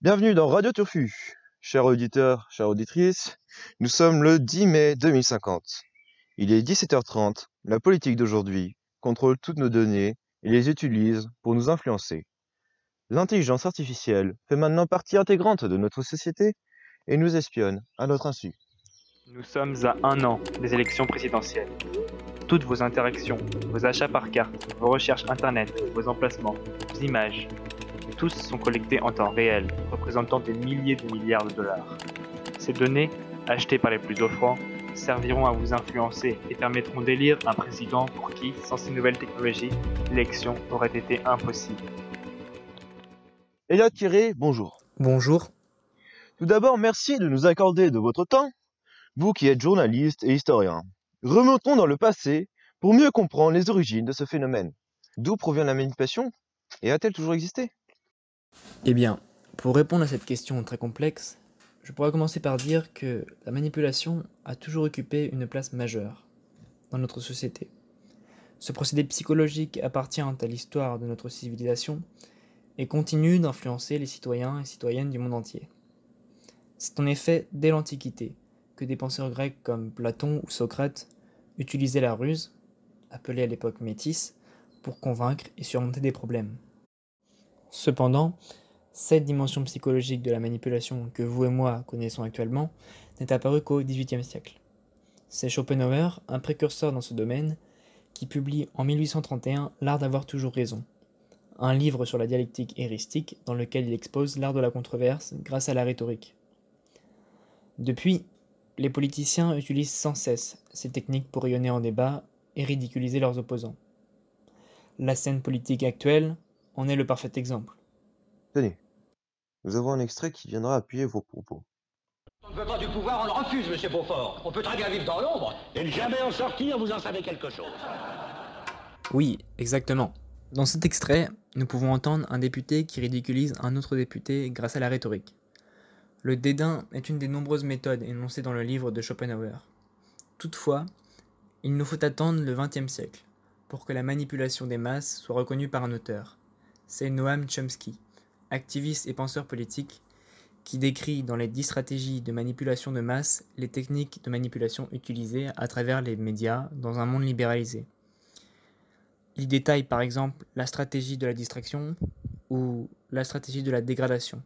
Bienvenue dans Radio Turfu. Chers auditeurs, chères auditrices, nous sommes le 10 mai 2050. Il est 17h30. La politique d'aujourd'hui contrôle toutes nos données et les utilise pour nous influencer. L'intelligence artificielle fait maintenant partie intégrante de notre société et nous espionne à notre insu. Nous sommes à un an des élections présidentielles. Toutes vos interactions, vos achats par carte, vos recherches internet, vos emplacements, vos images, tous sont collectés en temps réel, représentant des milliers de milliards de dollars. Ces données, achetées par les plus offrants, serviront à vous influencer et permettront d'élire un président pour qui, sans ces nouvelles technologies, l'élection aurait été impossible. Elliot Thierry, bonjour. Bonjour. Tout d'abord, merci de nous accorder de votre temps, vous qui êtes journaliste et historien. Remontons dans le passé pour mieux comprendre les origines de ce phénomène. D'où provient la manipulation et a-t-elle toujours existé? Eh bien, pour répondre à cette question très complexe, je pourrais commencer par dire que la manipulation a toujours occupé une place majeure dans notre société. Ce procédé psychologique appartient à l'histoire de notre civilisation et continue d'influencer les citoyens et citoyennes du monde entier. C'est en effet dès l'Antiquité que des penseurs grecs comme Platon ou Socrate utilisaient la ruse, appelée à l'époque métis, pour convaincre et surmonter des problèmes. Cependant, cette dimension psychologique de la manipulation que vous et moi connaissons actuellement n'est apparue qu'au XVIIIe siècle. C'est Schopenhauer, un précurseur dans ce domaine, qui publie en 1831 L'art d'avoir toujours raison, un livre sur la dialectique héristique dans lequel il expose l'art de la controverse grâce à la rhétorique. Depuis, les politiciens utilisent sans cesse ces techniques pour rayonner en débat et ridiculiser leurs opposants. La scène politique actuelle en est le parfait exemple. Tenez, nous avons un extrait qui viendra appuyer vos propos. On ne veut pas du pouvoir, on le refuse, monsieur Beaufort. On peut très bien vivre dans l'ombre et ne jamais en sortir, vous en savez quelque chose. Oui, exactement. Dans cet extrait, nous pouvons entendre un député qui ridiculise un autre député grâce à la rhétorique. Le dédain est une des nombreuses méthodes énoncées dans le livre de Schopenhauer. Toutefois, il nous faut attendre le XXe siècle pour que la manipulation des masses soit reconnue par un auteur. C'est Noam Chomsky, activiste et penseur politique, qui décrit dans les dix stratégies de manipulation de masse les techniques de manipulation utilisées à travers les médias dans un monde libéralisé. Il détaille par exemple la stratégie de la distraction ou la stratégie de la dégradation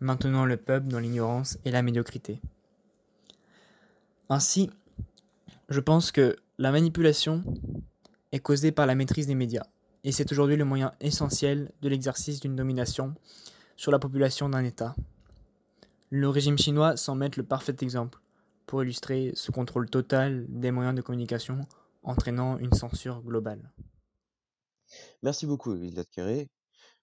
maintenant le peuple dans l'ignorance et la médiocrité. Ainsi, je pense que la manipulation est causée par la maîtrise des médias, et c'est aujourd'hui le moyen essentiel de l'exercice d'une domination sur la population d'un État. Le régime chinois s'en met le parfait exemple pour illustrer ce contrôle total des moyens de communication entraînant une censure globale. Merci beaucoup, Elisabeth Carré,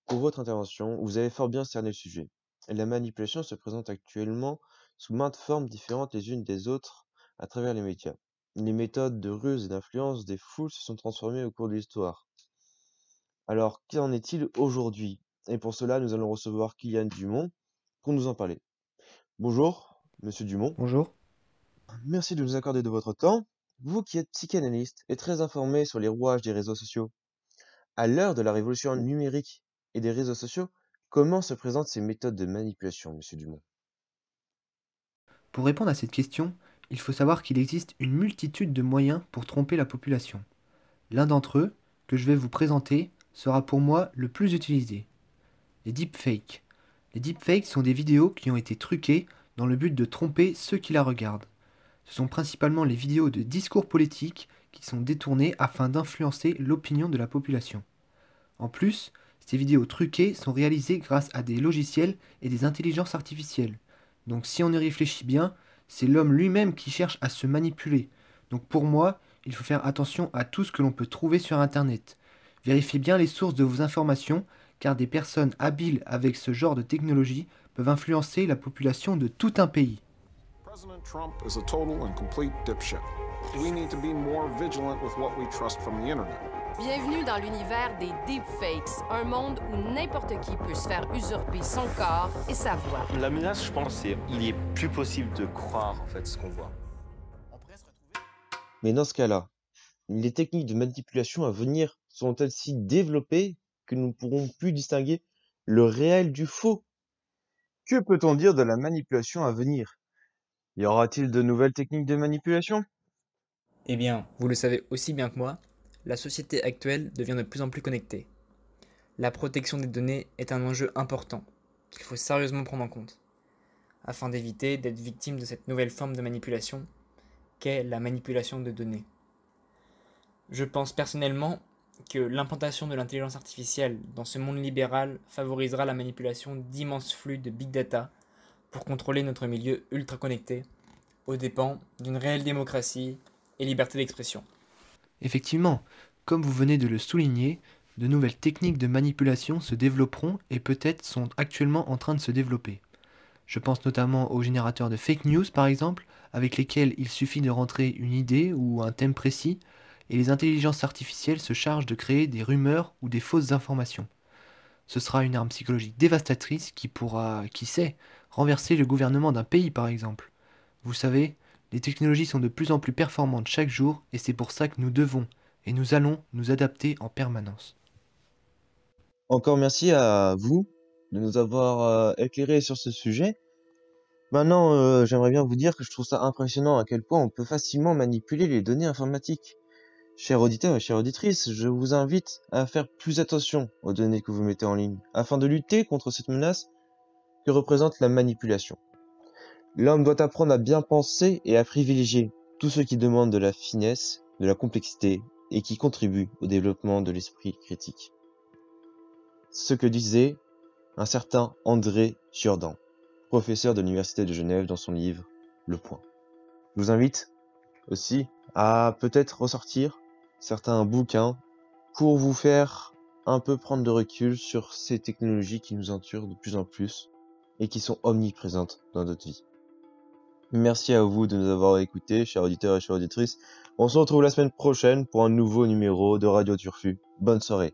pour votre intervention. Vous avez fort bien cerné le sujet. La manipulation se présente actuellement sous maintes formes différentes les unes des autres à travers les médias. Les méthodes de ruse et d'influence des foules se sont transformées au cours de l'histoire. Alors, qu'en est-il aujourd'hui? Et pour cela, nous allons recevoir Kylian Dumont pour nous en parler. Bonjour, monsieur Dumont. Bonjour. Merci de nous accorder de votre temps. Vous qui êtes psychanalyste et très informé sur les rouages des réseaux sociaux, à l'heure de la révolution numérique et des réseaux sociaux, Comment se présentent ces méthodes de manipulation, monsieur Dumont? Pour répondre à cette question, il faut savoir qu'il existe une multitude de moyens pour tromper la population. L'un d'entre eux, que je vais vous présenter, sera pour moi le plus utilisé. Les deepfakes. Les deepfakes sont des vidéos qui ont été truquées dans le but de tromper ceux qui la regardent. Ce sont principalement les vidéos de discours politiques qui sont détournées afin d'influencer l'opinion de la population. En plus, ces vidéos truquées sont réalisées grâce à des logiciels et des intelligences artificielles. Donc si on y réfléchit bien, c'est l'homme lui-même qui cherche à se manipuler. Donc pour moi, il faut faire attention à tout ce que l'on peut trouver sur Internet. Vérifiez bien les sources de vos informations, car des personnes habiles avec ce genre de technologie peuvent influencer la population de tout un pays. Trump is a total and complete dipshit. We need to be more vigilant with what we trust from the internet. Bienvenue dans l'univers des deepfakes, un monde où n'importe qui peut se faire usurper son corps et sa voix. La menace, je pense, c'est il est plus possible de croire en fait ce qu'on voit. Mais dans ce cas-là, les techniques de manipulation à venir sont-elles si développées que nous ne pourrons plus distinguer le réel du faux Que peut-on dire de la manipulation à venir? Y aura-t-il de nouvelles techniques de manipulation? Eh bien, vous le savez aussi bien que moi, la société actuelle devient de plus en plus connectée. La protection des données est un enjeu important qu'il faut sérieusement prendre en compte, afin d'éviter d'être victime de cette nouvelle forme de manipulation qu'est la manipulation de données. Je pense personnellement que l'implantation de l'intelligence artificielle dans ce monde libéral favorisera la manipulation d'immenses flux de big data pour contrôler notre milieu ultra connecté, aux dépens d'une réelle démocratie et liberté d'expression. Effectivement, comme vous venez de le souligner, de nouvelles techniques de manipulation se développeront et peut-être sont actuellement en train de se développer. Je pense notamment aux générateurs de fake news par exemple, avec lesquels il suffit de rentrer une idée ou un thème précis et les intelligences artificielles se chargent de créer des rumeurs ou des fausses informations. Ce sera une arme psychologique dévastatrice qui pourra, qui sait, renverser le gouvernement d'un pays par exemple. Vous savez, les technologies sont de plus en plus performantes chaque jour et c'est pour ça que nous devons et nous allons nous adapter en permanence. Encore merci à vous de nous avoir euh, éclairé sur ce sujet. Maintenant, euh, j'aimerais bien vous dire que je trouve ça impressionnant à quel point on peut facilement manipuler les données informatiques. Chers auditeurs et chères auditrices, je vous invite à faire plus attention aux données que vous mettez en ligne, afin de lutter contre cette menace que représente la manipulation. L'homme doit apprendre à bien penser et à privilégier tout ce qui demande de la finesse, de la complexité et qui contribue au développement de l'esprit critique. Ce que disait un certain André Giordan, professeur de l'Université de Genève dans son livre Le Point. Je vous invite aussi à peut-être ressortir certains bouquins pour vous faire un peu prendre de recul sur ces technologies qui nous entourent de plus en plus et qui sont omniprésentes dans notre vie. Merci à vous de nous avoir écoutés, chers auditeurs et chères auditrices. On se retrouve la semaine prochaine pour un nouveau numéro de Radio Turfu. Bonne soirée.